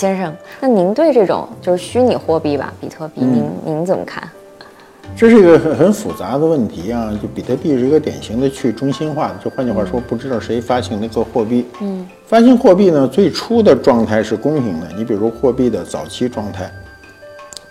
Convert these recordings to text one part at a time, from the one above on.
马先生，那您对这种就是虚拟货币吧，比特币，您您怎么看？这是一个很很复杂的问题啊！就比特币是一个典型的去中心化的，就换句话说，不知道谁发行那个货币。嗯，发行货币呢，最初的状态是公平的。你比如货币的早期状态，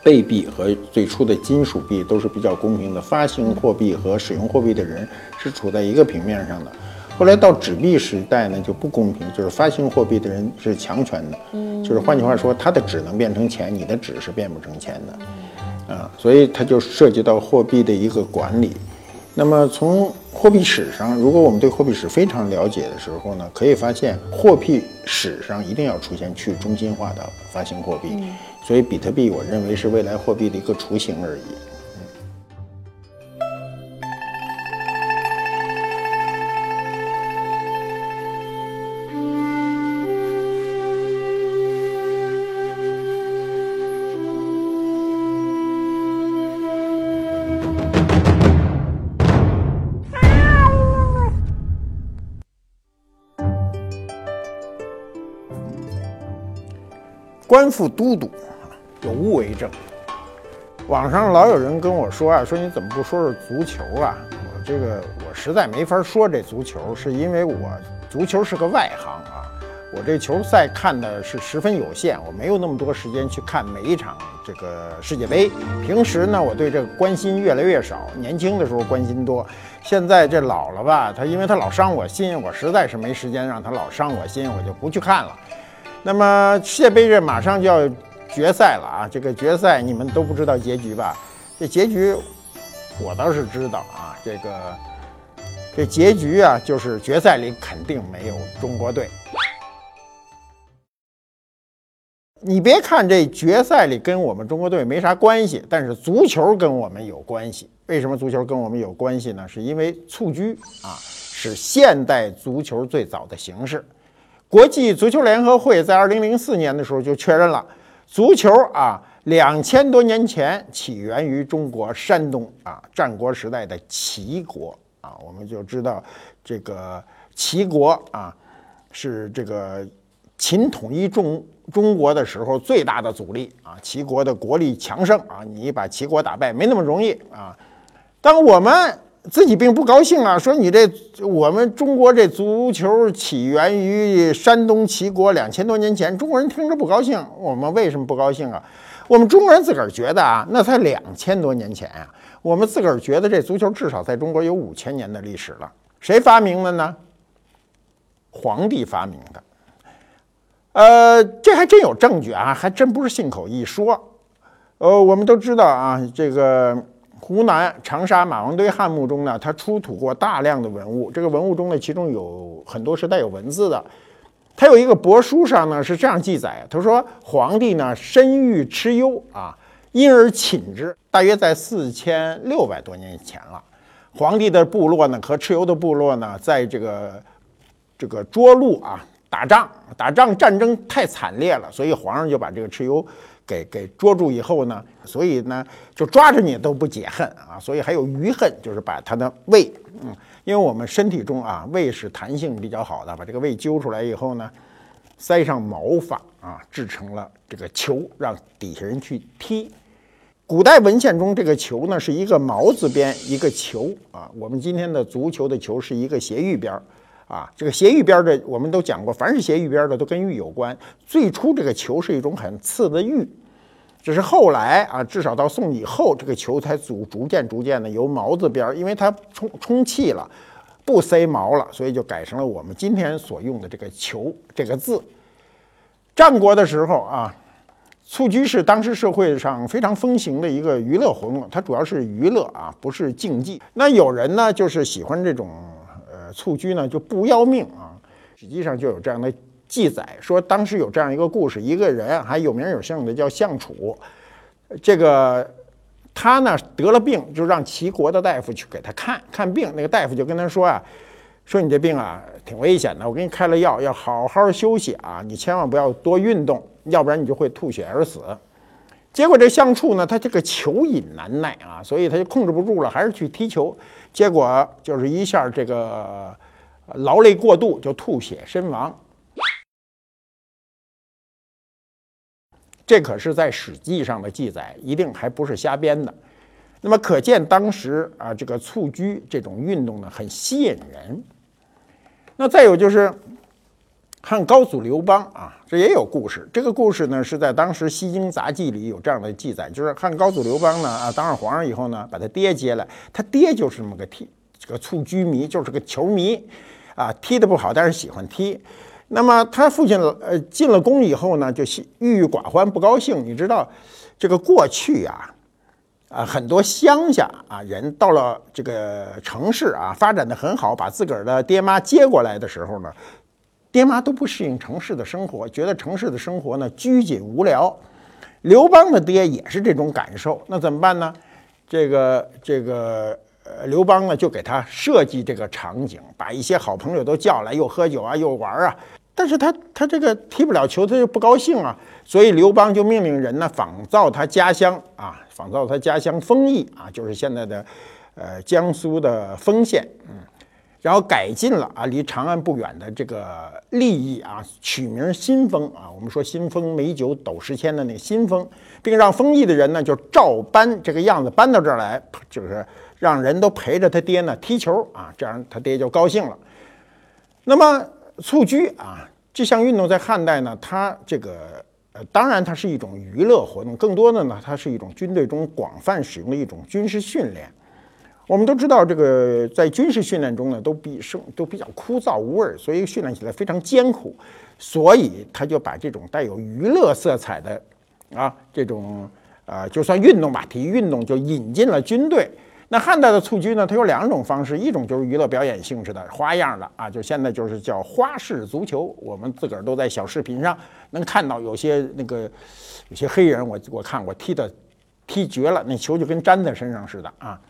贝币和最初的金属币都是比较公平的，发行货币和使用货币的人是处在一个平面上的。后来到纸币时代呢，就不公平，就是发行货币的人是强权的，嗯，就是换句话说，他的纸能变成钱，你的纸是变不成钱的，啊，所以它就涉及到货币的一个管理。那么从货币史上，如果我们对货币史非常了解的时候呢，可以发现货币史上一定要出现去中心化的发行货币，所以比特币我认为是未来货币的一个雏形而已。官复都督，有物为政。网上老有人跟我说啊，说你怎么不说说足球啊？我这个我实在没法说这足球，是因为我足球是个外行啊。我这球赛看的是十分有限，我没有那么多时间去看每一场这个世界杯。平时呢，我对这个关心越来越少。年轻的时候关心多，现在这老了吧，他因为他老伤我心，我实在是没时间让他老伤我心，我就不去看了。那么世界杯这马上就要决赛了啊！这个决赛你们都不知道结局吧？这结局我倒是知道啊。这个这结局啊，就是决赛里肯定没有中国队。你别看这决赛里跟我们中国队没啥关系，但是足球跟我们有关系。为什么足球跟我们有关系呢？是因为蹴鞠啊，是现代足球最早的形式。国际足球联合会在二零零四年的时候就确认了，足球啊，两千多年前起源于中国山东啊，战国时代的齐国啊，我们就知道这个齐国啊，是这个秦统一中中国的时候最大的阻力啊，齐国的国力强盛啊，你把齐国打败没那么容易啊，当我们。自己并不高兴啊，说你这我们中国这足球起源于山东齐国两千多年前，中国人听着不高兴。我们为什么不高兴啊？我们中国人自个儿觉得啊，那才两千多年前啊，我们自个儿觉得这足球至少在中国有五千年的历史了。谁发明的呢？皇帝发明的。呃，这还真有证据啊，还真不是信口一说。呃，我们都知道啊，这个。湖南长沙马王堆汉墓中呢，它出土过大量的文物。这个文物中呢，其中有很多是带有文字的。它有一个帛书上呢是这样记载：他说皇帝呢深欲蚩尤啊，因而寝之。大约在四千六百多年前了。皇帝的部落呢和蚩尤的部落呢，在这个这个涿鹿啊打仗，打仗战争太惨烈了，所以皇上就把这个蚩尤。给给捉住以后呢，所以呢就抓着你都不解恨啊，所以还有余恨，就是把他的胃，嗯，因为我们身体中啊胃是弹性比较好的，把这个胃揪出来以后呢，塞上毛发啊，制成了这个球，让底下人去踢。古代文献中这个球呢是一个毛字边一个球啊，我们今天的足球的球是一个斜玉边儿。啊，这个斜玉边的我们都讲过，凡是斜玉边的都跟玉有关。最初这个球是一种很次的玉，只是后来啊，至少到宋以后，这个球才逐逐渐逐渐的由毛字边，因为它充充气了，不塞毛了，所以就改成了我们今天所用的这个球这个字。战国的时候啊，蹴鞠是当时社会上非常风行的一个娱乐活动，它主要是娱乐啊，不是竞技。那有人呢，就是喜欢这种呃。蹴鞠呢就不要命啊！实际上就有这样的记载，说当时有这样一个故事：一个人还有名有姓的叫项楚，这个他呢得了病，就让齐国的大夫去给他看看病。那个大夫就跟他说啊：“说你这病啊挺危险的，我给你开了药，要好好休息啊，你千万不要多运动，要不然你就会吐血而死。”结果这项楚呢，他这个球瘾难耐啊，所以他就控制不住了，还是去踢球。结果就是一下这个劳累过度，就吐血身亡。这可是在《史记》上的记载，一定还不是瞎编的。那么可见当时啊，这个蹴鞠这种运动呢，很吸引人。那再有就是汉高祖刘邦啊，这也有故事。这个故事呢，是在当时《西京杂记》里有这样的记载，就是汉高祖刘邦呢啊，当上皇上以后呢，把他爹接来，他爹就是这么个踢这个蹴鞠迷，就是个球迷啊，踢得不好，但是喜欢踢。那么他父亲呃进了宫以后呢，就郁郁寡欢，不高兴。你知道，这个过去啊，啊很多乡下啊人到了这个城市啊，发展的很好，把自个儿的爹妈接过来的时候呢，爹妈都不适应城市的生活，觉得城市的生活呢拘谨无聊。刘邦的爹也是这种感受，那怎么办呢？这个这个呃，刘邦呢就给他设计这个场景，把一些好朋友都叫来，又喝酒啊，又玩啊。但是他他这个踢不了球，他就不高兴啊，所以刘邦就命令人呢仿造他家乡啊，仿造他家乡丰邑啊，就是现在的呃江苏的丰县，嗯，然后改进了啊，离长安不远的这个利益啊，取名新丰啊，我们说新丰美酒斗十千的那个新丰，并让丰邑的人呢就照搬这个样子搬到这儿来，就是让人都陪着他爹呢踢球啊，这样他爹就高兴了。那么。蹴鞠啊，这项运动在汉代呢，它这个呃，当然它是一种娱乐活动，更多的呢，它是一种军队中广泛使用的一种军事训练。我们都知道，这个在军事训练中呢，都比生都比较枯燥无味，所以训练起来非常艰苦。所以他就把这种带有娱乐色彩的啊，这种啊，就算运动吧，体育运动就引进了军队。那汉代的蹴鞠呢？它有两种方式，一种就是娱乐表演性质的花样的啊，就现在就是叫花式足球。我们自个儿都在小视频上能看到，有些那个有些黑人，我我看我踢的踢绝了，那球就跟粘在身上似的啊。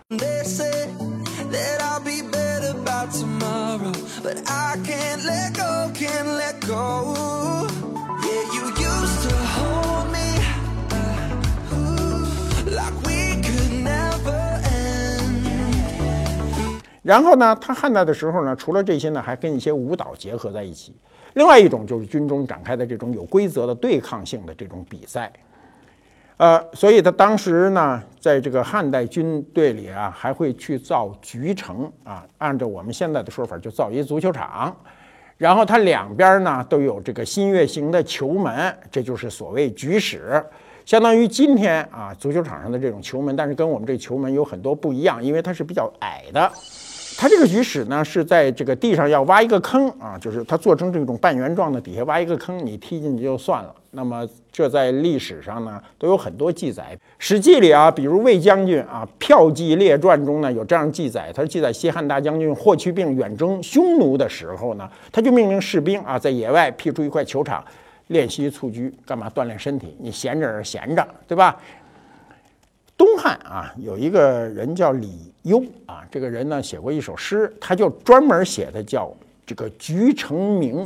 然后呢，他汉代的时候呢，除了这些呢，还跟一些舞蹈结合在一起。另外一种就是军中展开的这种有规则的对抗性的这种比赛。呃，所以他当时呢，在这个汉代军队里啊，还会去造局城啊，按照我们现在的说法，就造一足球场。然后它两边呢都有这个新月形的球门，这就是所谓局室，相当于今天啊足球场上的这种球门，但是跟我们这球门有很多不一样，因为它是比较矮的。它这个局室呢，是在这个地上要挖一个坑啊，就是它做成这种半圆状的，底下挖一个坑，你踢进去就算了。那么这在历史上呢都有很多记载，《史记》里啊，比如魏将军啊《骠骑列传》中呢有这样记载，他记载西汉大将军霍去病远征匈奴的时候呢，他就命令士兵啊在野外辟出一块球场练习蹴鞠，干嘛锻炼身体？你闲着是闲着，对吧？东汉啊，有一个人叫李攸啊，这个人呢写过一首诗，他就专门写的叫这个《菊城名》。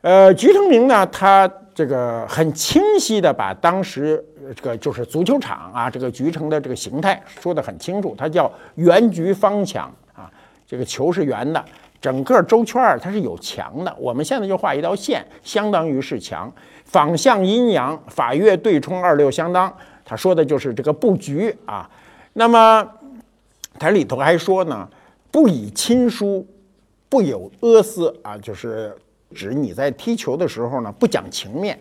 呃，《菊城名》呢，他这个很清晰的把当时这个就是足球场啊，这个菊城的这个形态说得很清楚，它叫圆菊方墙啊，这个球是圆的，整个周圈它是有墙的。我们现在就画一条线，相当于是墙，仿象阴阳，法月对冲，二六相当。他说的就是这个布局啊，那么他里头还说呢，不以亲疏，不有阿斯啊，就是指你在踢球的时候呢，不讲情面。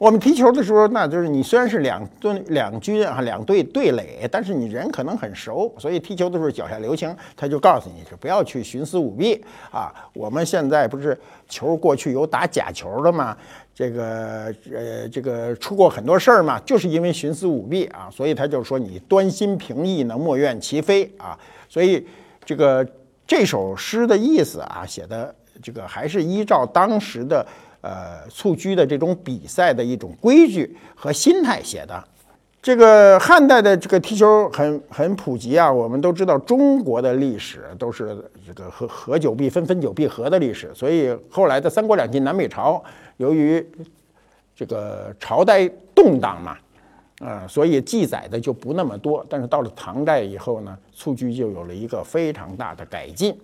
我们踢球的时候，那就是你虽然是两队两军啊，两队对垒，但是你人可能很熟，所以踢球的时候脚下留情，他就告诉你是不要去徇私舞弊啊。我们现在不是球过去有打假球的吗？这个呃，这个出过很多事儿嘛，就是因为徇私舞弊啊，所以他就说你端心平意呢，莫怨其非啊。所以这个这首诗的意思啊，写的这个还是依照当时的。呃，蹴鞠的这种比赛的一种规矩和心态写的，这个汉代的这个踢球很很普及啊。我们都知道中国的历史都是这个合合久必分，分久必合的历史，所以后来的三国两晋南北朝，由于这个朝代动荡嘛，啊，所以记载的就不那么多。但是到了唐代以后呢，蹴鞠就有了一个非常大的改进，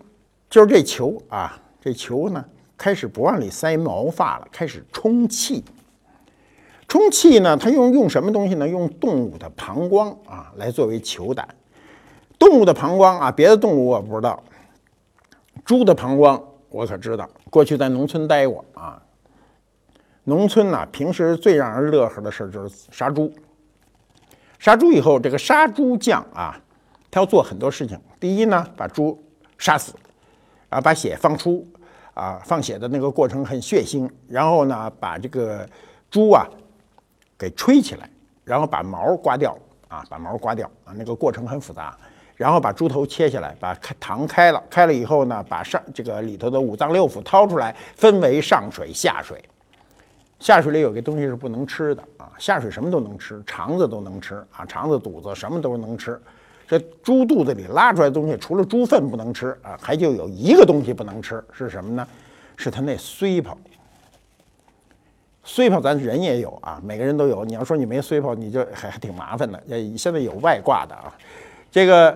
就是这球啊，这球呢。开始不往里塞毛发了，开始充气。充气呢，它用用什么东西呢？用动物的膀胱啊来作为球胆。动物的膀胱啊，别的动物我不知道，猪的膀胱我可知道。过去在农村待过啊，农村呢，平时最让人乐呵的事就是杀猪。杀猪以后，这个杀猪匠啊，他要做很多事情。第一呢，把猪杀死，啊，把血放出，啊，放血的那个过程很血腥。然后呢，把这个猪啊给吹起来，然后把毛刮掉，啊，把毛刮掉，啊，那个过程很复杂。然后把猪头切下来，把开膛开了，开了以后呢，把上这个里头的五脏六腑掏出来，分为上水、下水。下水里有个东西是不能吃的啊，下水什么都能吃，肠子都能吃啊，肠子、肚子什么都能吃。这猪肚子里拉出来的东西，除了猪粪不能吃啊，还就有一个东西不能吃，是什么呢？是它那髓泡。髓泡咱人也有啊，每个人都有。你要说你没髓泡，你就还还挺麻烦的。呃，现在有外挂的啊。这个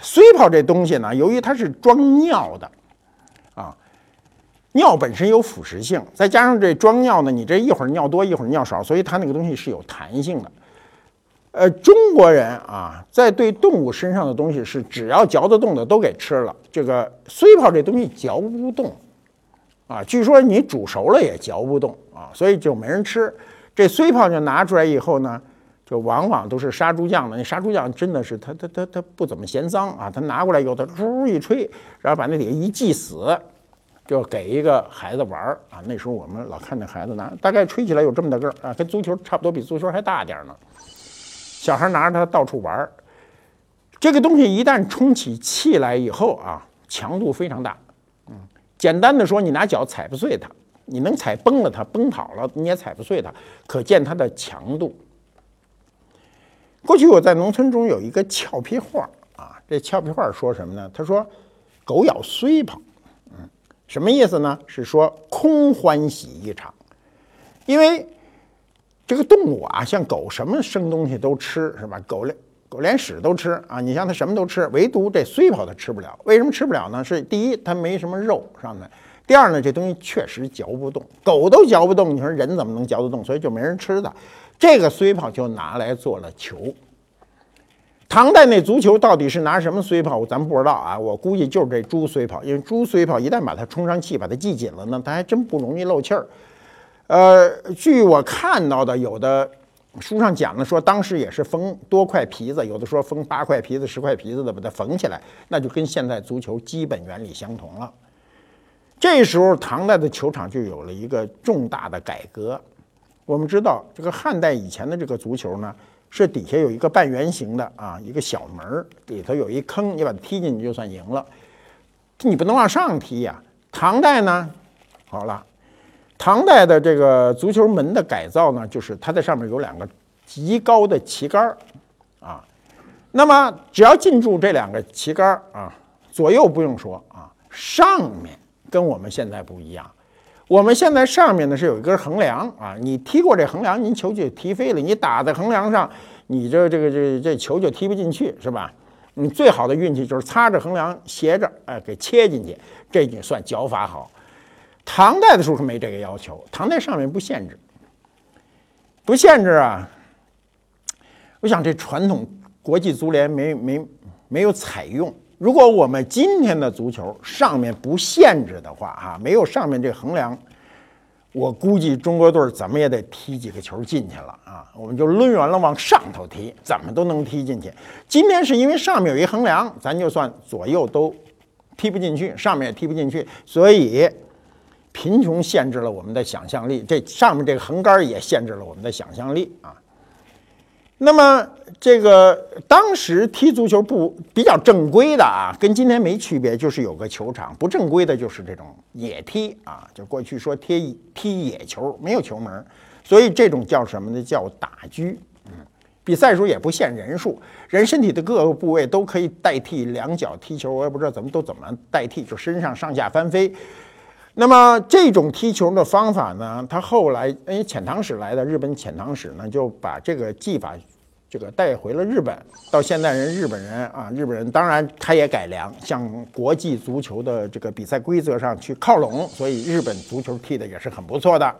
髓泡这东西呢，由于它是装尿的，啊，尿本身有腐蚀性，再加上这装尿呢，你这一会儿尿多一会儿尿少，所以它那个东西是有弹性的。呃，中国人啊，在对动物身上的东西是只要嚼得动的都给吃了，这个髓泡这东西嚼不动，啊，据说你煮熟了也嚼不动啊，所以就没人吃。这髓泡就拿出来以后呢。就往往都是杀猪匠的，那杀猪匠真的是他他他他不怎么嫌脏啊，他拿过来以后，他噗一吹，然后把那底下一系死，就给一个孩子玩儿啊。那时候我们老看那孩子拿，大概吹起来有这么大个儿啊，跟足球差不多，比足球还大点儿呢。小孩拿着它到处玩儿，这个东西一旦充起气来以后啊，强度非常大。嗯，简单的说，你拿脚踩不碎它，你能踩崩了它，崩跑了你也踩不碎它，可见它的强度。过去我在农村中有一个俏皮话啊，这俏皮话说什么呢？他说：“狗咬髓泡，嗯，什么意思呢？是说空欢喜一场，因为这个动物啊，像狗什么生东西都吃，是吧？狗连狗连屎都吃啊，你像它什么都吃，唯独这髓泡它吃不了。为什么吃不了呢？是第一，它没什么肉上面；第二呢，这东西确实嚼不动，狗都嚼不动，你说人怎么能嚼得动？所以就没人吃的。”这个髓泡就拿来做了球。唐代那足球到底是拿什么髓泡，咱们不知道啊。我估计就是这猪髓泡，因为猪髓泡一旦把它充上气，把它系紧了呢，它还真不容易漏气儿。呃，据我看到的，有的书上讲的说，当时也是缝多块皮子，有的说缝八块皮子、十块皮子的把它缝起来，那就跟现在足球基本原理相同了。这时候，唐代的球场就有了一个重大的改革。我们知道，这个汉代以前的这个足球呢，是底下有一个半圆形的啊，一个小门儿，里头有一坑，你把它踢进去就算赢了。你不能往上踢呀。唐代呢，好了，唐代的这个足球门的改造呢，就是它在上面有两个极高的旗杆儿啊。那么只要进驻这两个旗杆儿啊，左右不用说啊，上面跟我们现在不一样。我们现在上面呢是有一根横梁啊，你踢过这横梁，您球就踢飞了；你打在横梁上，你这这个这这球就踢不进去，是吧？你最好的运气就是擦着横梁斜着，哎，给切进去，这就算脚法好。唐代的时候是没这个要求，唐代上面不限制，不限制啊。我想这传统国际足联没没没有采用。如果我们今天的足球上面不限制的话，啊，没有上面这横梁，我估计中国队怎么也得踢几个球进去了啊！我们就抡圆了往上头踢，怎么都能踢进去。今天是因为上面有一横梁，咱就算左右都踢不进去，上面也踢不进去，所以贫穷限制了我们的想象力，这上面这个横杆也限制了我们的想象力啊。那么，这个当时踢足球不比较正规的啊，跟今天没区别，就是有个球场；不正规的，就是这种野踢啊，就过去说踢踢野球，没有球门，所以这种叫什么呢？叫打狙。嗯，比赛时候也不限人数，人身体的各个部位都可以代替两脚踢球。我也不知道怎么都怎么代替，就身上上下翻飞。那么这种踢球的方法呢，他后来因为遣唐使来的日本遣唐使呢，就把这个技法。这个带回了日本，到现在人日本人啊，日本人当然他也改良，向国际足球的这个比赛规则上去靠拢，所以日本足球踢的也是很不错的。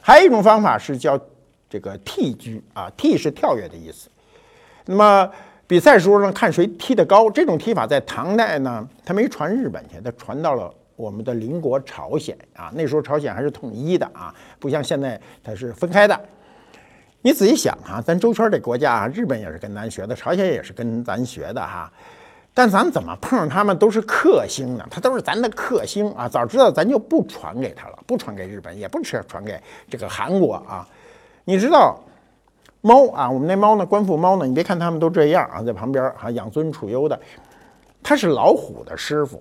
还有一种方法是叫这个踢居啊，踢是跳跃的意思。那么比赛时候呢，看谁踢得高。这种踢法在唐代呢，他没传日本去，他传到了我们的邻国朝鲜啊。那时候朝鲜还是统一的啊，不像现在它是分开的。你仔细想哈，咱周圈这国家啊，日本也是跟咱学的，朝鲜也是跟咱学的哈。但咱怎么碰上他们都是克星呢？他都是咱的克星啊！早知道咱就不传给他了，不传给日本，也不传传给这个韩国啊。你知道猫啊？我们那猫呢？官府猫呢？你别看他们都这样啊，在旁边啊养尊处优的，它是老虎的师傅。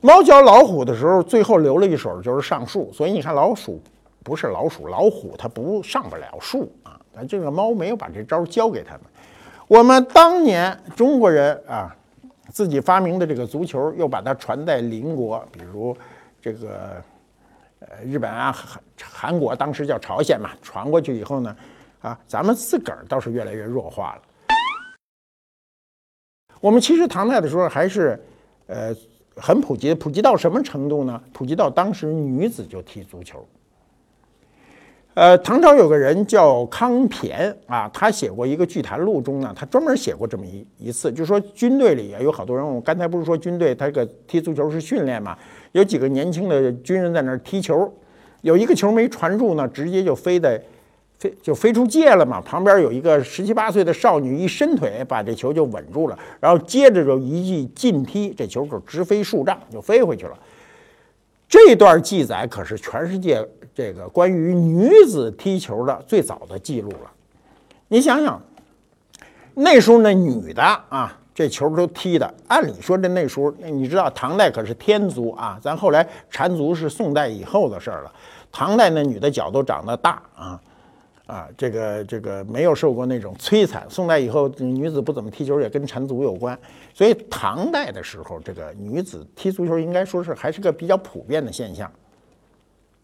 猫教老虎的时候，最后留了一手就是上树。所以你看，老鼠不是老鼠，老虎它不上不了树啊。但这个猫没有把这招教给他们。我们当年中国人啊。自己发明的这个足球，又把它传在邻国，比如这个呃日本啊、韩韩国，当时叫朝鲜嘛，传过去以后呢，啊，咱们自个儿倒是越来越弱化了。我们其实唐代的时候还是呃很普及，普及到什么程度呢？普及到当时女子就踢足球。呃，唐朝有个人叫康骈啊，他写过一个《剧谈录》中呢，他专门写过这么一一次，就说军队里啊有好多人，我刚才不是说军队他这个踢足球是训练嘛，有几个年轻的军人在那儿踢球，有一个球没传住呢，直接就飞在飞就飞出界了嘛，旁边有一个十七八岁的少女一伸腿把这球就稳住了，然后接着就一记劲踢，这球就直飞数丈就飞回去了。这段记载可是全世界这个关于女子踢球的最早的记录了。你想想，那时候那女的啊，这球都踢的，按理说这那时候，你知道唐代可是天足啊，咱后来缠足是宋代以后的事儿了。唐代那女的脚都长得大啊。啊，这个这个没有受过那种摧残。宋代以后，女子不怎么踢球，也跟缠足有关。所以唐代的时候，这个女子踢足球应该说是还是个比较普遍的现象。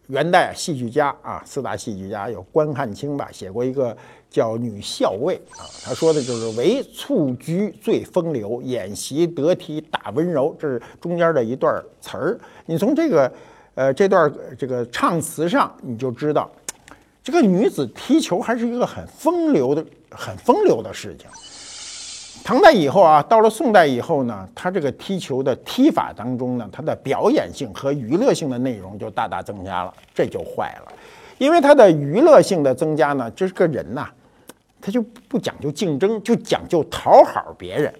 元代戏剧家啊，四大戏剧家有关汉卿吧，写过一个叫《女校尉》啊，他说的就是唯蹴鞠最风流，演习得体打温柔，这是中间的一段词儿。你从这个呃这段这个唱词上，你就知道。这个女子踢球还是一个很风流的、很风流的事情。唐代以后啊，到了宋代以后呢，她这个踢球的踢法当中呢，它的表演性和娱乐性的内容就大大增加了，这就坏了。因为它的娱乐性的增加呢，这是个人呐，他就不讲究竞争，就讲究讨好别人。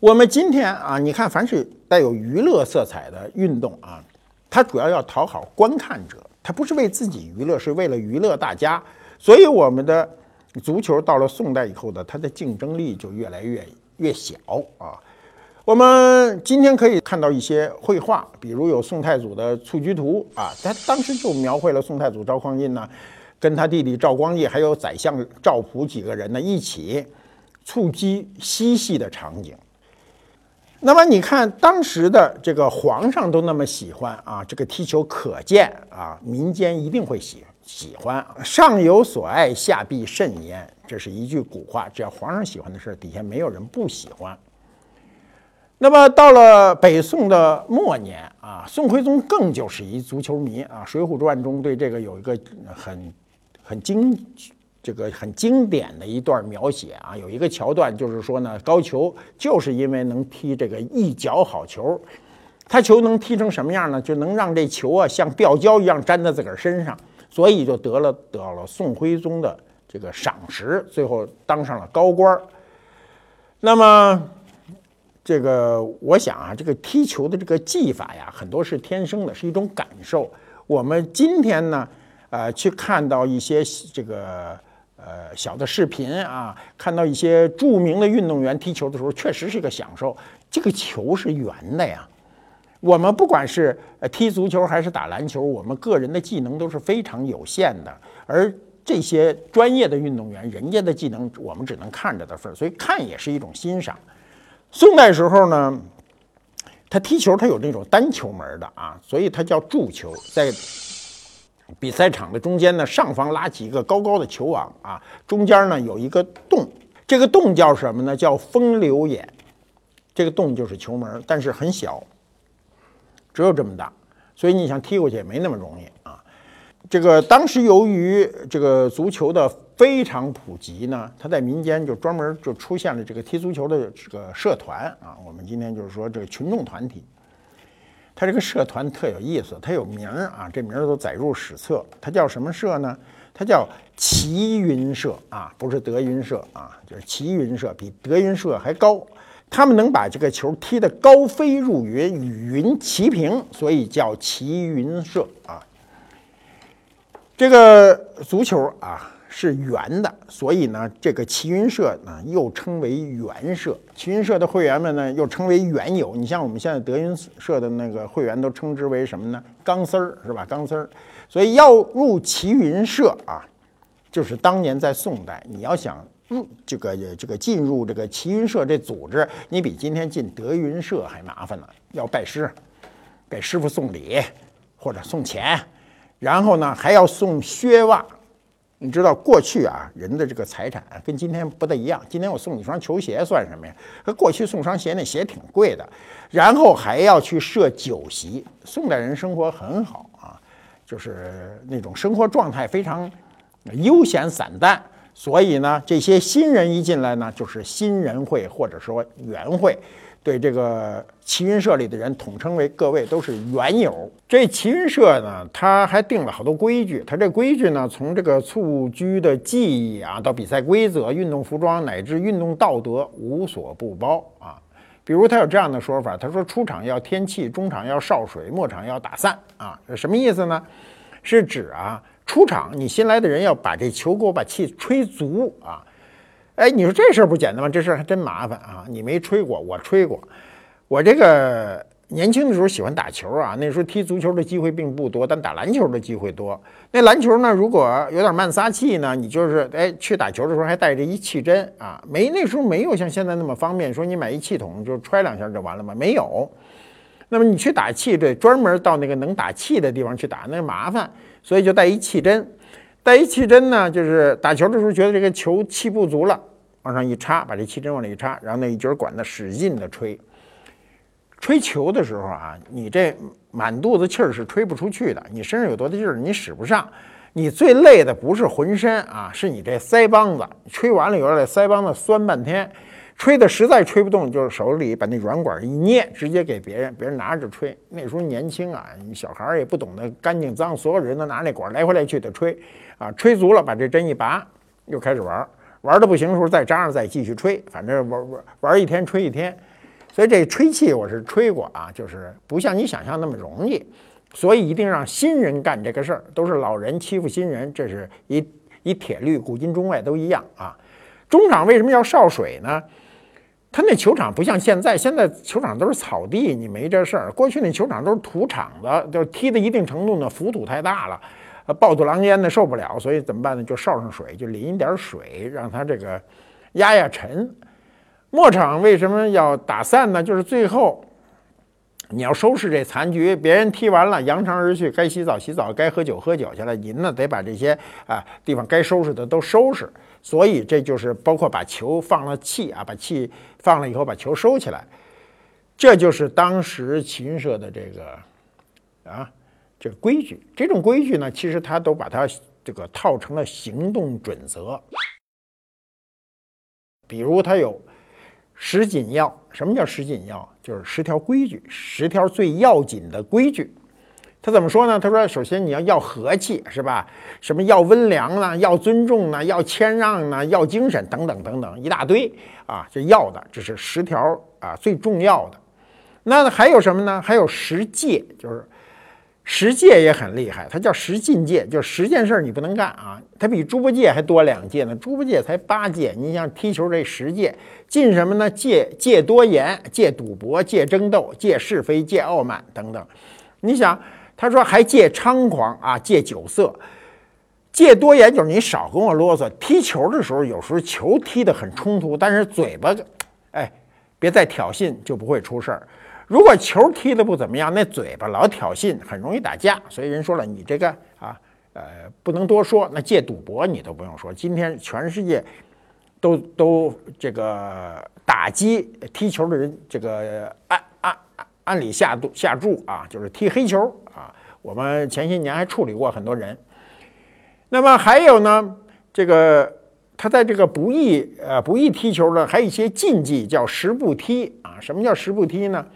我们今天啊，你看，凡是带有娱乐色彩的运动啊。他主要要讨好观看者，他不是为自己娱乐，是为了娱乐大家。所以我们的足球到了宋代以后呢，它的竞争力就越来越越小啊。我们今天可以看到一些绘画，比如有宋太祖的蹴鞠图啊，他当时就描绘了宋太祖赵匡胤呢，跟他弟弟赵光义还有宰相赵普几个人呢一起蹴鞠嬉戏的场景。那么你看，当时的这个皇上都那么喜欢啊，这个踢球可见啊，民间一定会喜喜欢。上有所爱，下必甚焉，这是一句古话。只要皇上喜欢的事底下没有人不喜欢。那么到了北宋的末年啊，宋徽宗更就是一足球迷啊，《水浒传》中对这个有一个很很精。这个很经典的一段描写啊，有一个桥段，就是说呢，高俅就是因为能踢这个一脚好球，他球能踢成什么样呢？就能让这球啊像吊胶一样粘在自个儿身上，所以就得了得了宋徽宗的这个赏识，最后当上了高官。那么，这个我想啊，这个踢球的这个技法呀，很多是天生的，是一种感受。我们今天呢，呃，去看到一些这个。呃，小的视频啊，看到一些著名的运动员踢球的时候，确实是个享受。这个球是圆的呀。我们不管是踢足球还是打篮球，我们个人的技能都是非常有限的。而这些专业的运动员，人家的技能我们只能看着的份儿，所以看也是一种欣赏。宋代时候呢，他踢球他有那种单球门的啊，所以他叫柱球，在。比赛场的中间呢，上方拉起一个高高的球网啊，中间呢有一个洞，这个洞叫什么呢？叫风流眼。这个洞就是球门，但是很小，只有这么大，所以你想踢过去也没那么容易啊。这个当时由于这个足球的非常普及呢，它在民间就专门就出现了这个踢足球的这个社团啊。我们今天就是说这个群众团体，它这个社团特有意思，它有名儿啊，这名儿都载入史册。它叫什么社呢？它叫齐云社啊，不是德云社啊，就是齐云社，比德云社还高。他们能把这个球踢得高飞入云，与云齐平，所以叫齐云社啊。这个足球啊是圆的，所以呢，这个齐云社呢又称为圆社。齐云社的会员们呢又称为圆友。你像我们现在德云社的那个会员都称之为什么呢？钢丝儿是吧？钢丝儿。所以要入齐云社啊，就是当年在宋代，你要想入这个这个进入这个齐云社这组织，你比今天进德云社还麻烦呢。要拜师，给师傅送礼或者送钱。然后呢，还要送靴袜。你知道过去啊，人的这个财产跟今天不太一样。今天我送你双球鞋算什么呀？和过去送双鞋，那鞋挺贵的。然后还要去设酒席。宋代人生活很好啊，就是那种生活状态非常悠闲散淡。所以呢，这些新人一进来呢，就是新人会或者说元会。对这个齐云社里的人统称为各位都是缘友。这齐云社呢，他还定了好多规矩。他这规矩呢，从这个蹴鞠的技艺啊，到比赛规则、运动服装乃至运动道德，无所不包啊。比如他有这样的说法，他说出场要添气，中场要少水，末场要打散啊。这什么意思呢？是指啊，出场你新来的人要把这球给我把气吹足啊。哎，你说这事儿不简单吗？这事儿还真麻烦啊！你没吹过，我吹过。我这个年轻的时候喜欢打球啊，那时候踢足球的机会并不多，但打篮球的机会多。那篮球呢，如果有点慢撒气呢，你就是哎去打球的时候还带着一气针啊，没那时候没有像现在那么方便，说你买一气筒就揣两下就完了吗？没有。那么你去打气，得专门到那个能打气的地方去打，那麻烦，所以就带一气针。带一气针呢，就是打球的时候觉得这个球气不足了，往上一插，把这气针往里一插，然后那一节管子使劲的吹。吹球的时候啊，你这满肚子气儿是吹不出去的，你身上有多大劲儿你使不上。你最累的不是浑身啊，是你这腮帮子。吹完了以后，这腮帮子酸半天。吹的实在吹不动，就是手里把那软管一捏，直接给别人，别人拿着吹。那时候年轻啊，小孩儿也不懂得干净脏，所有人都拿那管来回来去的吹，啊，吹足了把这针一拔，又开始玩，玩的不行的时候再扎上再继续吹，反正玩玩玩一天吹一天。所以这吹气我是吹过啊，就是不像你想象那么容易，所以一定让新人干这个事儿，都是老人欺负新人，这是一一铁律，古今中外都一样啊。中场为什么要少水呢？他那球场不像现在，现在球场都是草地，你没这事儿。过去那球场都是土场子，就是踢的一定程度呢，浮土太大了，呃，暴土狼烟的受不了，所以怎么办呢？就烧上水，就淋一点水，让它这个压压沉。末场为什么要打散呢？就是最后你要收拾这残局，别人踢完了扬长而去，该洗澡洗澡，该喝酒喝酒去了，您呢得把这些啊地方该收拾的都收拾。所以这就是包括把球放了气啊，把气放了以后把球收起来，这就是当时秦社的这个啊这个规矩。这种规矩呢，其实他都把它这个套成了行动准则。比如他有十紧要，什么叫十紧要？就是十条规矩，十条最要紧的规矩。他怎么说呢？他说：“首先你要要和气，是吧？什么要温良呢？要尊重呢？要谦让呢？要精神等等等等一大堆啊！这要的，这是十条啊最重要的。那还有什么呢？还有十戒，就是十戒也很厉害。它叫十禁戒，就十件事你不能干啊。它比猪八戒还多两戒呢。猪八戒才八戒，你像踢球这十戒，禁什么呢？戒戒多言，戒赌博，戒争斗，戒是非，戒傲慢等等。你想。他说还戒猖狂啊，戒酒色，戒多言，就是你少跟我啰嗦。踢球的时候，有时候球踢得很冲突，但是嘴巴，哎，别再挑衅，就不会出事儿。如果球踢得不怎么样，那嘴巴老挑衅，很容易打架。所以人说了，你这个啊，呃，不能多说。那戒赌博你都不用说，今天全世界都 都这个打击踢球的人，这个按按按理下注下注啊，就是踢黑球啊。我们前些年还处理过很多人，那么还有呢，这个他在这个不易呃不易踢球呢，还有一些禁忌，叫十步踢啊。什么叫十步踢呢？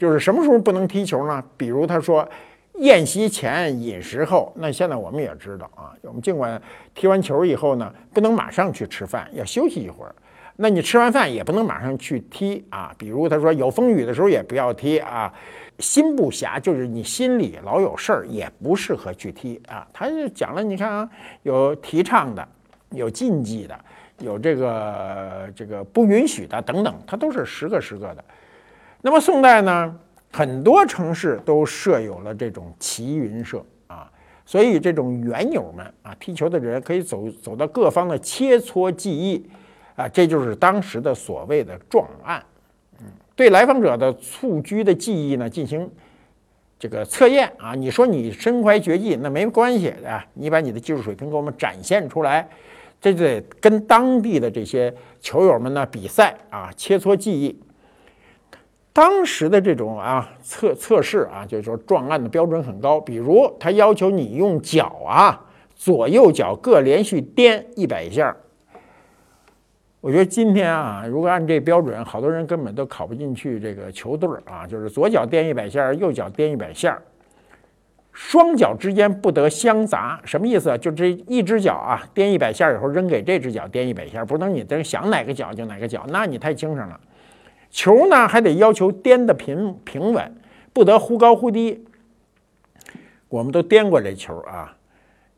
就是什么时候不能踢球呢？比如他说宴席前饮食后，那现在我们也知道啊，我们尽管踢完球以后呢，不能马上去吃饭，要休息一会儿。那你吃完饭也不能马上去踢啊。比如他说有风雨的时候也不要踢啊。心不暇，就是你心里老有事儿，也不适合去踢啊。他就讲了，你看啊，有提倡的，有禁忌的，有这个这个不允许的等等，他都是十个十个的。那么宋代呢，很多城市都设有了这种骑云社啊，所以这种园友们啊，踢球的人可以走走到各方的切磋技艺啊，这就是当时的所谓的壮案。对来访者的蹴鞠的技艺呢进行这个测验啊，你说你身怀绝技那没关系啊，你把你的技术水平给我们展现出来，这就得跟当地的这些球友们呢比赛啊，切磋技艺。当时的这种啊测测试啊，就是说撞案的标准很高，比如他要求你用脚啊，左右脚各连续颠一百下。我觉得今天啊，如果按这标准，好多人根本都考不进去这个球队儿啊。就是左脚颠一百下，右脚颠一百下，双脚之间不得相杂。什么意思？就这一只脚啊，颠一百下以后扔给这只脚颠一百下，不能你这想哪个脚就哪个脚，那你太轻省了。球呢还得要求颠得平平稳，不得忽高忽低。我们都颠过这球啊，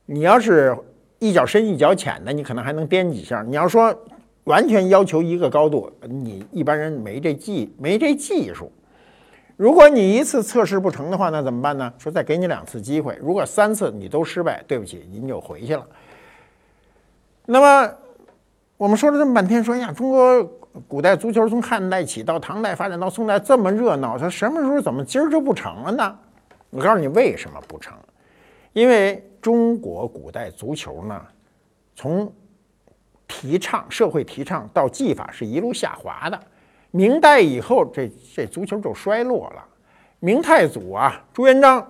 你要是一脚深一脚浅的，你可能还能颠几下。你要说。完全要求一个高度，你一般人没这技没这技术。如果你一次测试不成的话，那怎么办呢？说再给你两次机会，如果三次你都失败，对不起，您就回去了。那么我们说了这么半天，说呀，中国古代足球从汉代起到唐代发展到宋代这么热闹，它什么时候怎么今儿就不成了呢？我告诉你为什么不成，因为中国古代足球呢，从提倡社会提倡到技法是一路下滑的，明代以后这这足球就衰落了。明太祖啊朱元璋，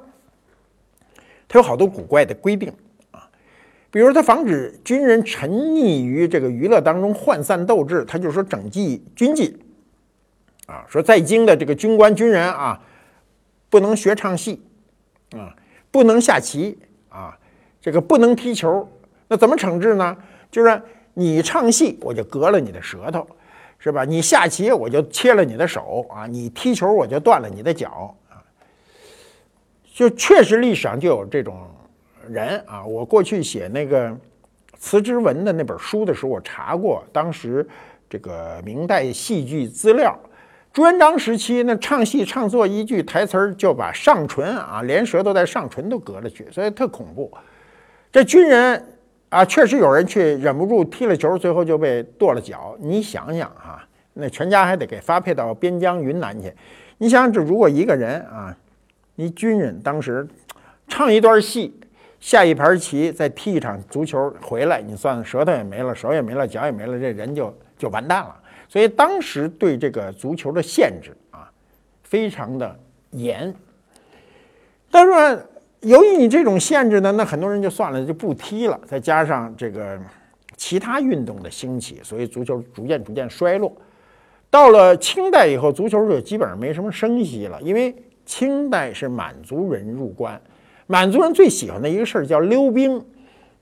他有好多古怪的规定，比如他防止军人沉溺于这个娱乐当中涣散斗志，他就说整纪军纪啊，说在京的这个军官军人啊，不能学唱戏啊，不能下棋啊，这个不能踢球，那怎么惩治呢？就是。你唱戏，我就割了你的舌头，是吧？你下棋，我就切了你的手啊！你踢球，我就断了你的脚啊！就确实历史上就有这种人啊！我过去写那个辞职文的那本书的时候，我查过当时这个明代戏剧资料。朱元璋时期，那唱戏唱作一句台词儿，就把上唇啊，连舌头带上唇都割了去，所以特恐怖。这军人。啊，确实有人去忍不住踢了球，最后就被跺了脚。你想想啊，那全家还得给发配到边疆云南去。你想，这如果一个人啊，一军人当时唱一段戏，下一盘棋，再踢一场足球回来，你算算舌头也没了，手也没了，脚也没了，这人就就完蛋了。所以当时对这个足球的限制啊，非常的严。但是。由于你这种限制呢，那很多人就算了，就不踢了。再加上这个其他运动的兴起，所以足球逐渐逐渐衰落。到了清代以后，足球就基本上没什么声息了。因为清代是满族人入关，满族人最喜欢的一个事儿叫溜冰。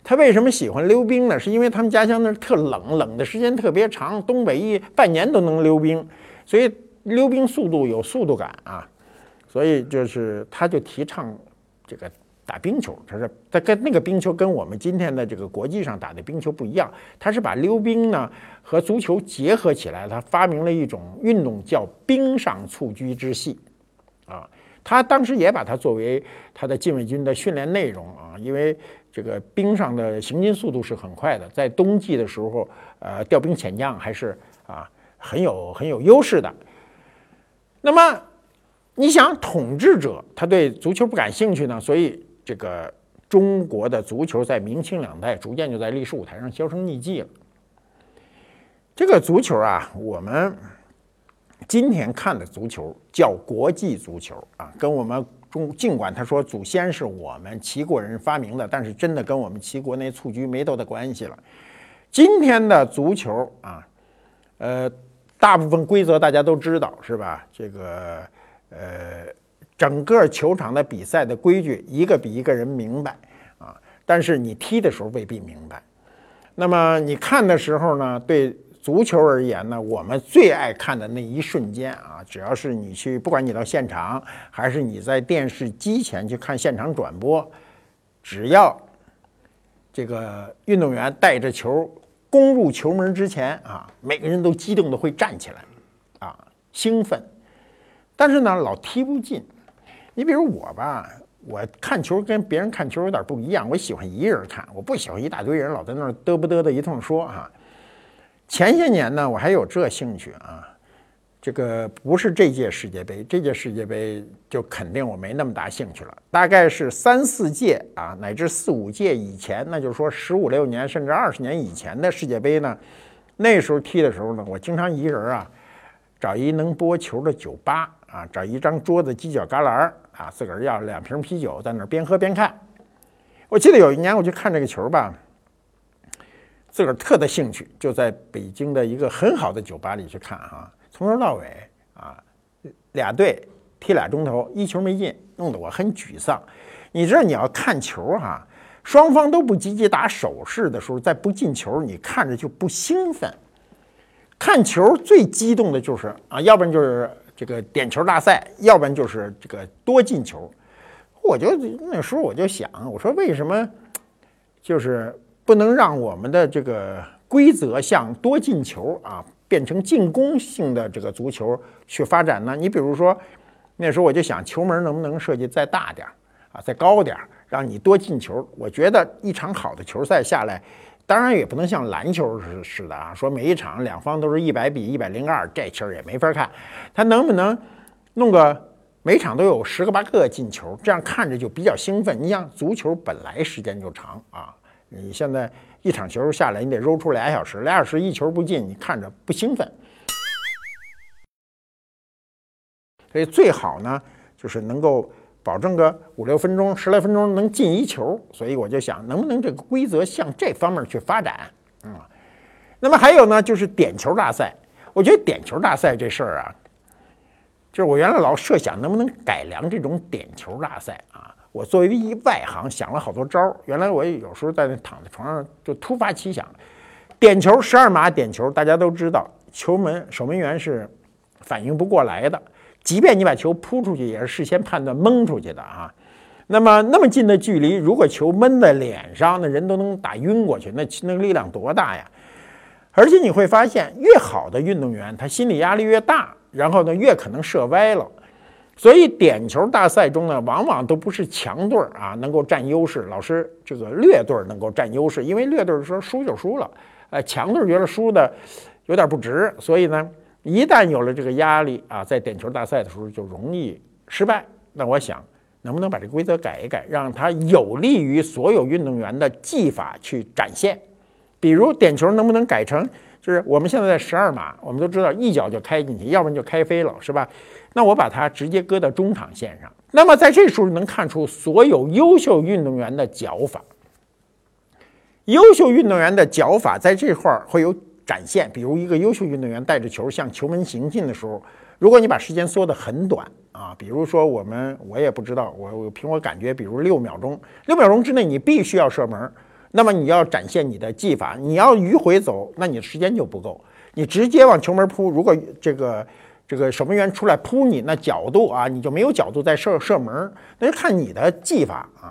他为什么喜欢溜冰呢？是因为他们家乡那儿特冷，冷的时间特别长，东北一半年都能溜冰，所以溜冰速度有速度感啊。所以就是他就提倡。这个打冰球，他说他跟那个冰球跟我们今天的这个国际上打的冰球不一样，他是把溜冰呢和足球结合起来，他发明了一种运动叫冰上蹴鞠之戏，他当时也把它作为他的禁卫军的训练内容啊，因为这个冰上的行进速度是很快的，在冬季的时候，呃，调兵遣将还是啊很有很有优势的，那么。你想统治者他对足球不感兴趣呢，所以这个中国的足球在明清两代逐渐就在历史舞台上销声匿迹了。这个足球啊，我们今天看的足球叫国际足球啊，跟我们中尽管他说祖先是我们齐国人发明的，但是真的跟我们齐国那蹴鞠没多大关系了。今天的足球啊，呃，大部分规则大家都知道是吧？这个呃，整个球场的比赛的规矩一个比一个人明白啊，但是你踢的时候未必明白。那么你看的时候呢，对。足球而言呢，我们最爱看的那一瞬间啊，只要是你去，不管你到现场还是你在电视机前去看现场转播，只要这个运动员带着球攻入球门之前啊，每个人都激动的会站起来，啊，兴奋。但是呢，老踢不进。你比如我吧，我看球跟别人看球有点不一样，我喜欢一个人看，我不喜欢一大堆人老在那儿嘚不嘚的一通说哈。前些年呢，我还有这兴趣啊，这个不是这届世界杯，这届世界杯就肯定我没那么大兴趣了。大概是三四届啊，乃至四五届以前，那就是说十五六年甚至二十年以前的世界杯呢，那时候踢的时候呢，我经常一人啊，找一能播球的酒吧啊，找一张桌子犄角旮旯啊，自个儿要两瓶啤酒，在那边喝边看。我记得有一年我去看这个球吧。自个儿特的兴趣，就在北京的一个很好的酒吧里去看哈，从头到尾啊，俩队踢俩钟头，一球没进，弄得我很沮丧。你知道你要看球哈，双方都不积极打手势的时候，再不进球，你看着就不兴奋。看球最激动的就是啊，要不然就是这个点球大赛，要不然就是这个多进球。我就那时候我就想，我说为什么就是。不能让我们的这个规则向多进球啊，变成进攻性的这个足球去发展呢？你比如说，那时候我就想，球门能不能设计再大点儿啊，再高点儿，让你多进球？我觉得一场好的球赛下来，当然也不能像篮球似的啊，说每一场两方都是一百比一百零二，这球也没法看。他能不能弄个每场都有十个八个进球，这样看着就比较兴奋？你像足球本来时间就长啊。你现在一场球下来，你得揉出俩小时，俩小时一球不进，你看着不兴奋。所以最好呢，就是能够保证个五六分钟、十来分钟能进一球。所以我就想，能不能这个规则向这方面去发展啊？那么还有呢，就是点球大赛。我觉得点球大赛这事儿啊，就是我原来老设想能不能改良这种点球大赛啊。我作为一外行，想了好多招儿。原来我有时候在那躺在床上就突发奇想，点球十二码点球，大家都知道，球门守门员是反应不过来的。即便你把球扑出去，也是事先判断蒙出去的啊。那么那么近的距离，如果球闷在脸上，那人都能打晕过去，那那个力量多大呀？而且你会发现，越好的运动员，他心理压力越大，然后呢，越可能射歪了。所以点球大赛中呢，往往都不是强队儿啊能够占优势，老是这个劣队儿能够占优势，因为劣队儿说输就输了，呃，强队觉得输的有点不值，所以呢，一旦有了这个压力啊，在点球大赛的时候就容易失败。那我想，能不能把这规则改一改，让它有利于所有运动员的技法去展现？比如点球能不能改成，就是我们现在在十二码，我们都知道一脚就开进去，要不然就开飞了，是吧？那我把它直接搁到中场线上，那么在这时候能看出所有优秀运动员的脚法。优秀运动员的脚法在这块儿会有展现，比如一个优秀运动员带着球向球门行进的时候，如果你把时间缩得很短啊，比如说我们我也不知道，我我凭我感觉，比如六秒钟，六秒钟之内你必须要射门，那么你要展现你的技法，你要迂回走，那你时间就不够，你直接往球门扑，如果这个。这个守门员出来扑你，那角度啊，你就没有角度再射射门，那就看你的技法啊。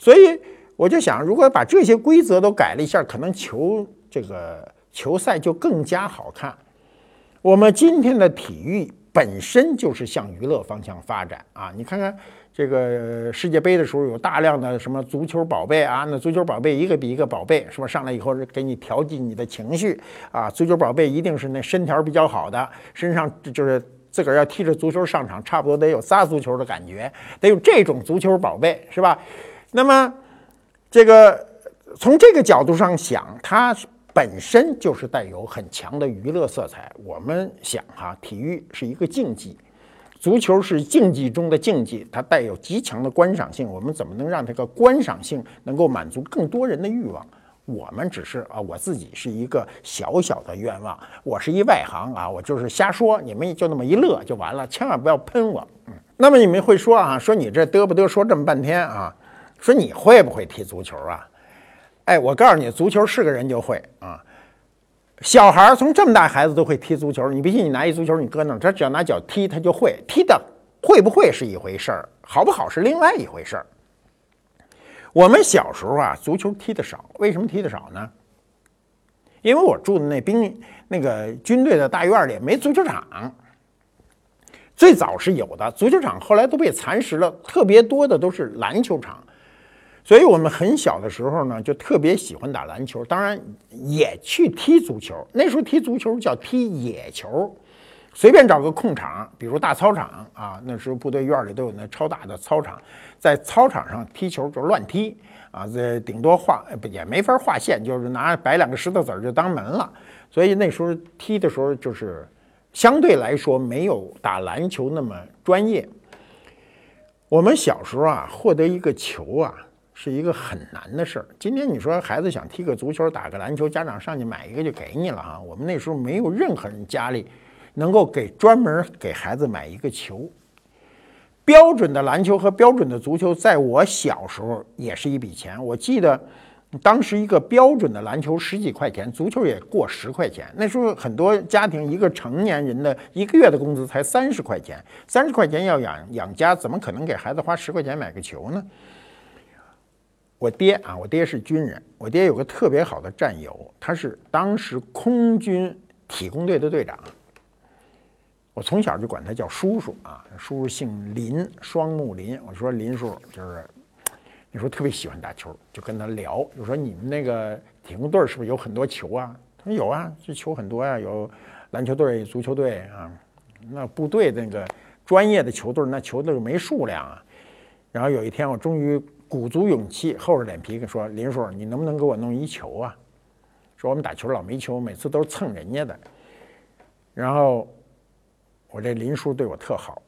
所以我就想，如果把这些规则都改了一下，可能球这个球赛就更加好看。我们今天的体育本身就是向娱乐方向发展啊！你看看这个世界杯的时候，有大量的什么足球宝贝啊，那足球宝贝一个比一个宝贝，是吧？上来以后是给你调剂你的情绪啊！足球宝贝一定是那身条比较好的，身上就是自个儿要踢着足球上场，差不多得有仨足球的感觉，得有这种足球宝贝，是吧？那么这个从这个角度上想，它本身就是带有很强的娱乐色彩。我们想哈，体育是一个竞技。足球是竞技中的竞技，它带有极强的观赏性。我们怎么能让这个观赏性能够满足更多人的欲望？我们只是啊，我自己是一个小小的愿望，我是一外行啊，我就是瞎说，你们就那么一乐就完了，千万不要喷我。嗯，那么你们会说啊，说你这嘚不嘚说这么半天啊，说你会不会踢足球啊？哎，我告诉你，足球是个人就会啊。小孩儿从这么大孩子都会踢足球，你不信你拿一足球你搁那，他只要拿脚踢他就会踢的，会不会是一回事儿，好不好是另外一回事儿。我们小时候啊，足球踢的少，为什么踢的少呢？因为我住的那兵那个军队的大院里没足球场，最早是有的足球场，后来都被蚕食了，特别多的都是篮球场。所以我们很小的时候呢，就特别喜欢打篮球，当然也去踢足球。那时候踢足球叫踢野球，随便找个空场，比如大操场啊，那时候部队院里都有那超大的操场，在操场上踢球就乱踢啊，这顶多画也没法画线，就是拿摆两个石头子儿就当门了。所以那时候踢的时候就是相对来说没有打篮球那么专业。我们小时候啊，获得一个球啊。是一个很难的事儿。今天你说孩子想踢个足球、打个篮球，家长上去买一个就给你了哈。我们那时候没有任何人家里能够给专门给孩子买一个球。标准的篮球和标准的足球，在我小时候也是一笔钱。我记得当时一个标准的篮球十几块钱，足球也过十块钱。那时候很多家庭一个成年人的一个月的工资才三十块钱，三十块钱要养养家，怎么可能给孩子花十块钱买个球呢？我爹啊，我爹是军人。我爹有个特别好的战友，他是当时空军体工队的队长。我从小就管他叫叔叔啊，叔叔姓林，双木林。我说林叔就是那时候特别喜欢打球，就跟他聊，就说你们那个体工队是不是有很多球啊？他说有啊，这球很多呀，有篮球队、足球队啊。那部队那个专业的球队，那球队没数量啊。然后有一天，我终于。鼓足勇气，厚着脸皮跟说：“林叔，你能不能给我弄一球啊？”说我们打球老没球，每次都是蹭人家的。然后我这林叔对我特好，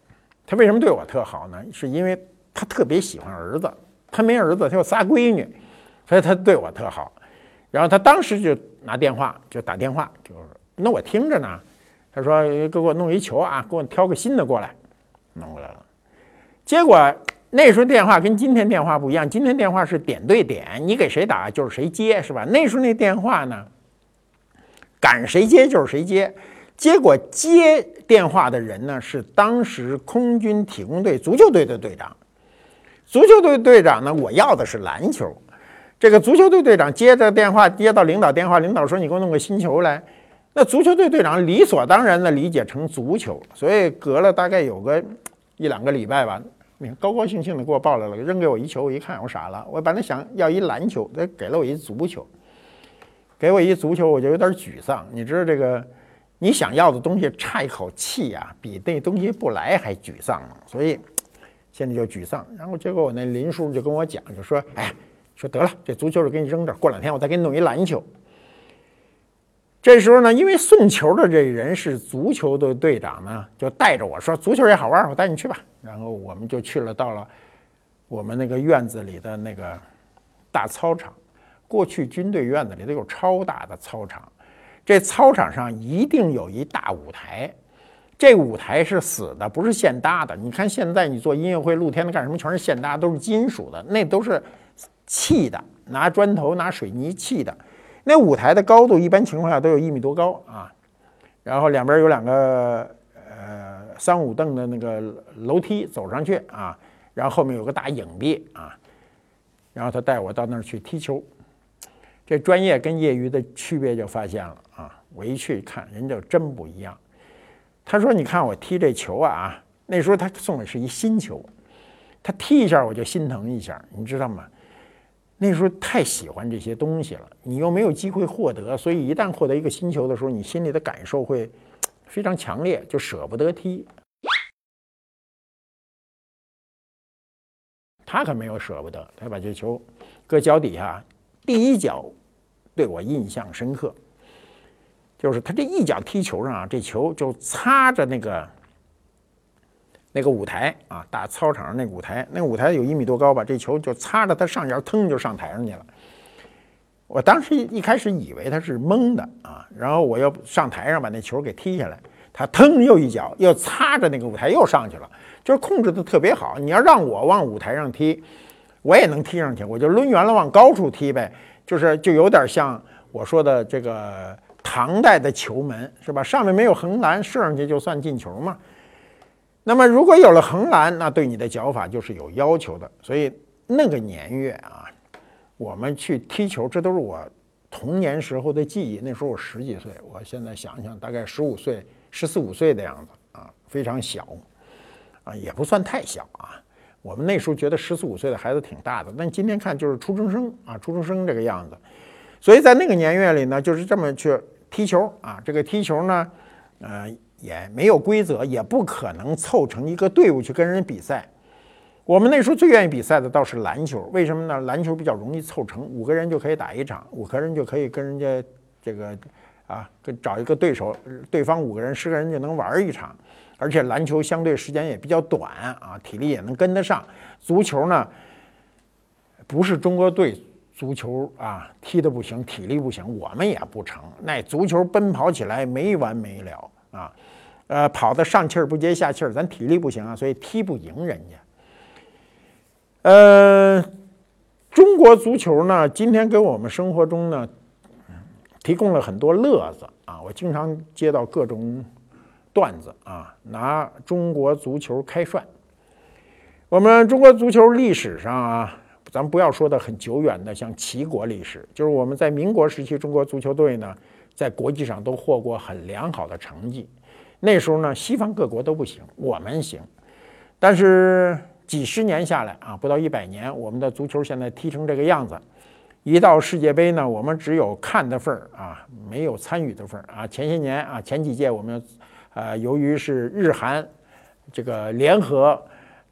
他为什么对我特好呢？是因为他特别喜欢儿子，他没儿子，他有仨闺女，所以他对我特好。然后他当时就拿电话就打电话，就是那我听着呢。他说：“给我弄一球啊，给我挑个新的过来。”弄过来了，结果。那时候电话跟今天电话不一样，今天电话是点对点，你给谁打就是谁接，是吧？那时候那电话呢，赶谁接就是谁接。结果接电话的人呢是当时空军体工队足球队的队长。足球队队长呢，我要的是篮球。这个足球队队长接着电话接到领导电话，领导说你给我弄个新球来。那足球队队长理所当然的理解成足球，所以隔了大概有个一两个礼拜吧。高高兴兴的给我抱来了，扔给我一球，我一看我傻了，我本来想要一篮球，他给了我一足球，给我一足球，我就有点沮丧。你知道这个，你想要的东西差一口气啊，比那东西不来还沮丧呢。所以现在就沮丧。然后结果我那林叔就跟我讲，就说：“哎，说得了，这足球就给你扔这，过两天我再给你弄一篮球。”这时候呢，因为送球的这人是足球的队长呢，就带着我说：“足球也好玩，我带你去吧。”然后我们就去了，到了我们那个院子里的那个大操场。过去军队院子里都有超大的操场，这操场上一定有一大舞台。这舞台是死的，不是现搭的。你看现在你做音乐会、露天的干什么，全是现搭，都是金属的，那都是砌的，拿砖头、拿水泥砌的。那舞台的高度一般情况下都有一米多高啊，然后两边有两个呃。三五凳的那个楼梯走上去啊，然后后面有个大影壁啊，然后他带我到那儿去踢球。这专业跟业余的区别就发现了啊！我一去看，人就真不一样。他说：“你看我踢这球啊，那时候他送的是一新球，他踢一下我就心疼一下，你知道吗？那时候太喜欢这些东西了，你又没有机会获得，所以一旦获得一个新球的时候，你心里的感受会。”非常强烈，就舍不得踢。他可没有舍不得，他把这球搁脚底下，第一脚对我印象深刻，就是他这一脚踢球上啊，这球就擦着那个那个舞台啊，大操场上那舞台，那舞台有一米多高吧，这球就擦着他上沿，腾就上台上去了。我当时一开始以为他是蒙的啊，然后我要上台上把那球给踢下来，他腾又一脚又擦着那个舞台又上去了，就是控制的特别好。你要让我往舞台上踢，我也能踢上去，我就抡圆了往高处踢呗，就是就有点像我说的这个唐代的球门是吧？上面没有横栏，射上去就算进球嘛。那么如果有了横栏，那对你的脚法就是有要求的。所以那个年月啊。我们去踢球，这都是我童年时候的记忆。那时候我十几岁，我现在想想，大概十五岁、十四五岁的样子啊，非常小，啊，也不算太小啊。我们那时候觉得十四五岁的孩子挺大的，但今天看就是初中生啊，初中生这个样子。所以在那个年月里呢，就是这么去踢球啊。这个踢球呢，呃，也没有规则，也不可能凑成一个队伍去跟人比赛。我们那时候最愿意比赛的倒是篮球，为什么呢？篮球比较容易凑成，五个人就可以打一场，五个人就可以跟人家这个啊，跟找一个对手，对方五个人、十个人就能玩一场。而且篮球相对时间也比较短啊，体力也能跟得上。足球呢，不是中国队足球啊，踢得不行，体力不行，我们也不成。那足球奔跑起来没完没了啊，呃，跑得上气儿不接下气儿，咱体力不行啊，所以踢不赢人家。呃，中国足球呢，今天给我们生活中呢，提供了很多乐子啊。我经常接到各种段子啊，拿中国足球开涮。我们中国足球历史上啊，咱不要说的很久远的，像齐国历史，就是我们在民国时期，中国足球队呢，在国际上都获过很良好的成绩。那时候呢，西方各国都不行，我们行，但是。几十年下来啊，不到一百年，我们的足球现在踢成这个样子。一到世界杯呢，我们只有看的份儿啊，没有参与的份儿啊。前些年啊，前几届我们，呃，由于是日韩这个联合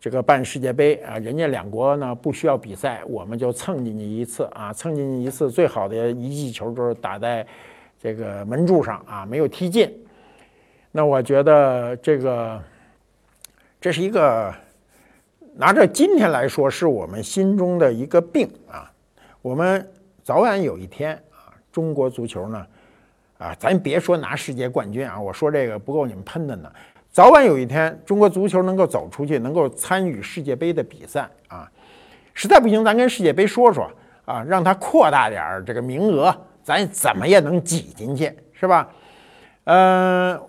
这个办世界杯啊，人家两国呢不需要比赛，我们就蹭进去一次啊，蹭进去一次，最好的一记球就是打在这个门柱上啊，没有踢进。那我觉得这个这是一个。拿着今天来说，是我们心中的一个病啊。我们早晚有一天啊，中国足球呢，啊，咱别说拿世界冠军啊，我说这个不够你们喷的呢。早晚有一天，中国足球能够走出去，能够参与世界杯的比赛啊。实在不行，咱跟世界杯说说啊，让他扩大点儿这个名额，咱怎么也能挤进去，是吧？嗯，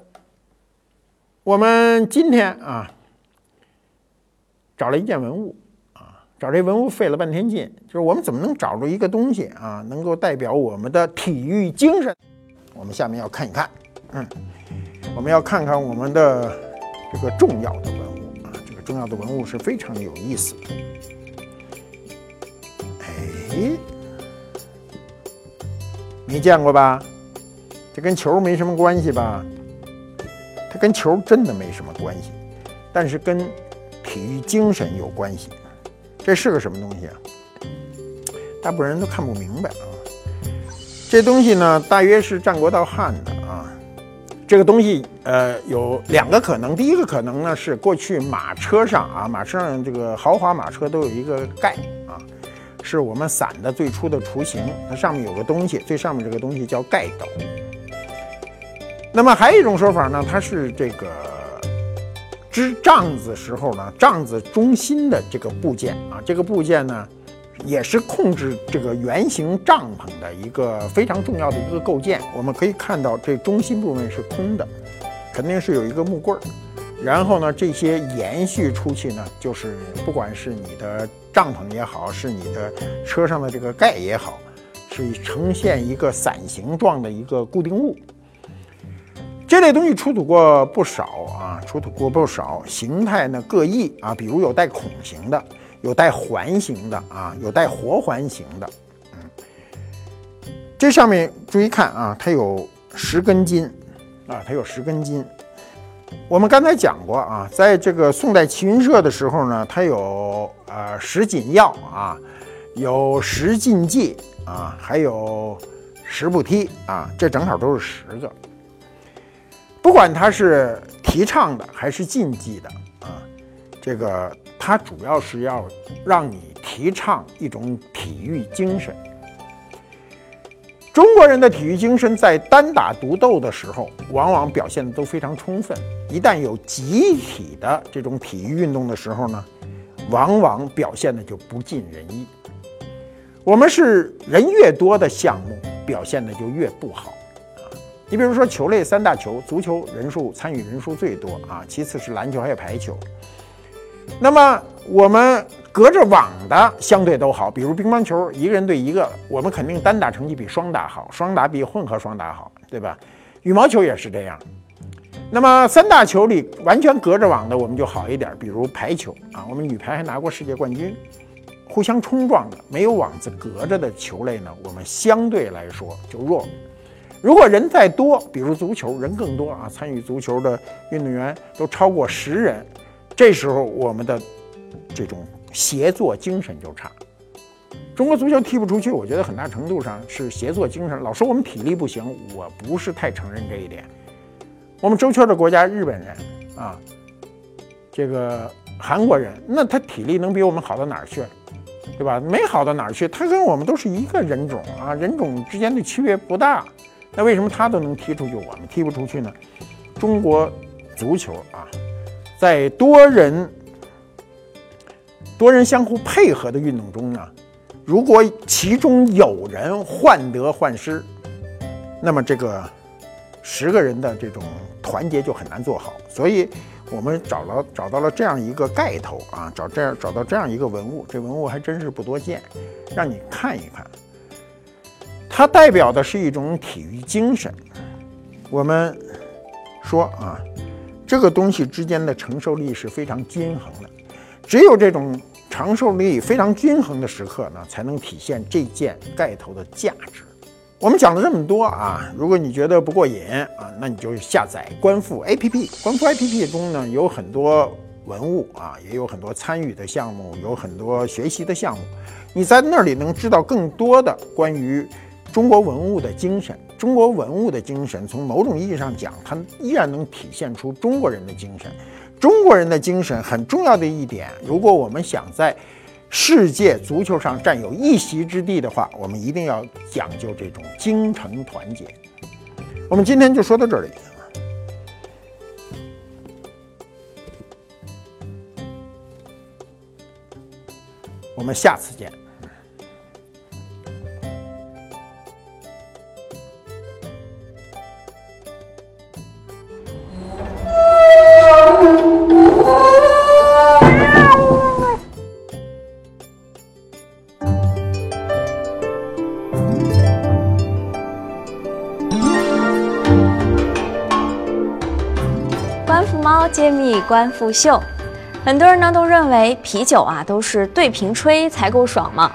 我们今天啊。找了一件文物啊，找这文物费了半天劲，就是我们怎么能找出一个东西啊，能够代表我们的体育精神？我们下面要看一看，嗯，我们要看看我们的这个重要的文物啊，这个重要的文物是非常有意思的。哎，没见过吧？这跟球没什么关系吧？它跟球真的没什么关系，但是跟。体育精神有关系，这是个什么东西啊？大部分人都看不明白啊。这东西呢，大约是战国到汉的啊。这个东西呃有两个可能，第一个可能呢是过去马车上啊，马车上这个豪华马车都有一个盖啊，是我们伞的最初的雏形，它上面有个东西，最上面这个东西叫盖斗。那么还有一种说法呢，它是这个。支帐子时候呢，帐子中心的这个部件啊，这个部件呢，也是控制这个圆形帐篷的一个非常重要的一个构件。我们可以看到，这中心部分是空的，肯定是有一个木棍儿。然后呢，这些延续出去呢，就是不管是你的帐篷也好，是你的车上的这个盖也好，是呈现一个伞形状的一个固定物。这类东西出土过不少啊，出土过不少，形态呢各异啊，比如有带孔形的，有带环形的啊，有带活环形的。嗯，这上面注意看啊，它有十根筋啊，它有十根筋。我们刚才讲过啊，在这个宋代齐云社的时候呢，它有呃十锦药啊，有十禁忌啊，还有十不踢啊，这正好都是十个。不管它是提倡的还是禁忌的啊，这个它主要是要让你提倡一种体育精神。中国人的体育精神在单打独斗的时候，往往表现的都非常充分；一旦有集体的这种体育运动的时候呢，往往表现的就不尽人意。我们是人越多的项目，表现的就越不好啊。你比如说球类三大球，足球人数参与人数最多啊，其次是篮球还有排球。那么我们。隔着网的相对都好，比如乒乓球，一个人对一个，我们肯定单打成绩比双打好，双打比混合双打好，对吧？羽毛球也是这样。那么三大球里完全隔着网的，我们就好一点，比如排球啊，我们女排还拿过世界冠军。互相冲撞的，没有网子隔着的球类呢，我们相对来说就弱。如果人再多，比如足球，人更多啊，参与足球的运动员都超过十人，这时候我们的这种。协作精神就差，中国足球踢不出去，我觉得很大程度上是协作精神。老说我们体力不行，我不是太承认这一点。我们周圈的国家，日本人啊，这个韩国人，那他体力能比我们好到哪儿去？对吧？没好到哪儿去，他跟我们都是一个人种啊，人种之间的区别不大。那为什么他都能踢出去，我们踢不出去呢？中国足球啊，在多人。多人相互配合的运动中呢，如果其中有人患得患失，那么这个十个人的这种团结就很难做好。所以，我们找了找到了这样一个盖头啊，找这样找到这样一个文物，这文物还真是不多见，让你看一看。它代表的是一种体育精神。我们说啊，这个东西之间的承受力是非常均衡的，只有这种。承受力非常均衡的时刻呢，才能体现这件盖头的价值。我们讲了这么多啊，如果你觉得不过瘾啊，那你就下载观复 APP。观复 APP 中呢有很多文物啊，也有很多参与的项目，有很多学习的项目。你在那里能知道更多的关于中国文物的精神。中国文物的精神，从某种意义上讲，它依然能体现出中国人的精神。中国人的精神很重要的一点，如果我们想在世界足球上占有一席之地的话，我们一定要讲究这种精诚团结。我们今天就说到这里，我们下次见。揭秘官复秀，很多人呢都认为啤酒啊都是对瓶吹才够爽嘛，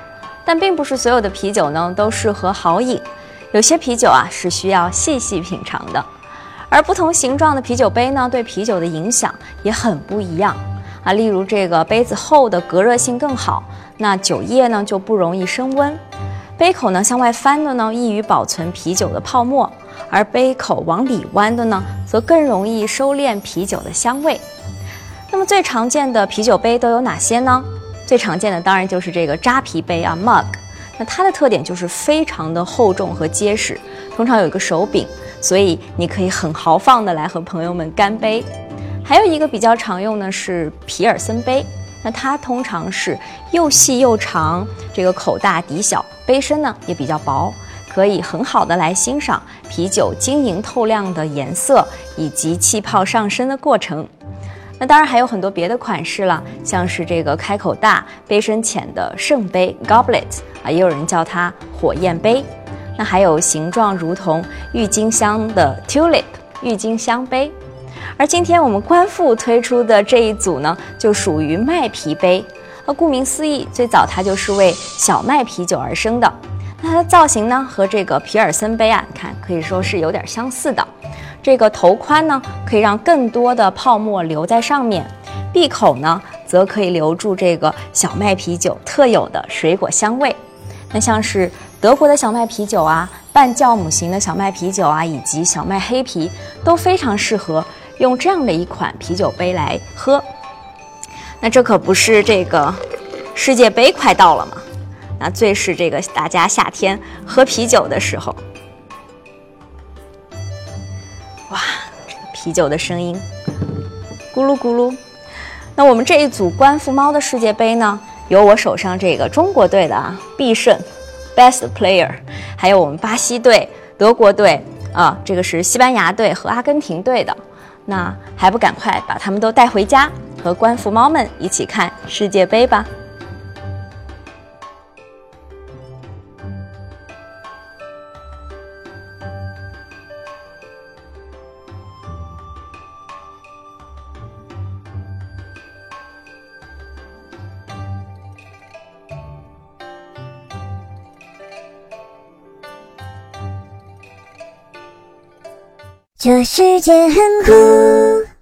但并不是所有的啤酒呢都适合豪饮，有些啤酒啊是需要细细品尝的，而不同形状的啤酒杯呢对啤酒的影响也很不一样啊，例如这个杯子厚的隔热性更好，那酒液呢就不容易升温，杯口呢向外翻的呢易于保存啤酒的泡沫。而杯口往里弯的呢，则更容易收敛啤酒的香味。那么最常见的啤酒杯都有哪些呢？最常见的当然就是这个扎啤杯啊，mug。那它的特点就是非常的厚重和结实，通常有一个手柄，所以你可以很豪放的来和朋友们干杯。还有一个比较常用的是皮尔森杯，那它通常是又细又长，这个口大底小，杯身呢也比较薄。可以很好的来欣赏啤酒晶莹透亮的颜色以及气泡上升的过程。那当然还有很多别的款式了，像是这个开口大、杯身浅的圣杯 （goblet） 啊，也有人叫它火焰杯。那还有形状如同郁金香的 tulip 郁金香杯。而今天我们官复推出的这一组呢，就属于麦啤杯。那顾名思义，最早它就是为小麦啤酒而生的。它的造型呢，和这个皮尔森杯啊，看可以说是有点相似的。这个头宽呢，可以让更多的泡沫留在上面；闭口呢，则可以留住这个小麦啤酒特有的水果香味。那像是德国的小麦啤酒啊，半酵母型的小麦啤酒啊，以及小麦黑啤，都非常适合用这样的一款啤酒杯来喝。那这可不是这个世界杯快到了吗？那最是这个大家夏天喝啤酒的时候。哇，这个啤酒的声音，咕噜咕噜。那我们这一组观复猫的世界杯呢，有我手上这个中国队的啊必胜，best player，还有我们巴西队、德国队啊，这个是西班牙队和阿根廷队的。那还不赶快把他们都带回家，和观复猫们一起看世界杯吧。这世界很酷。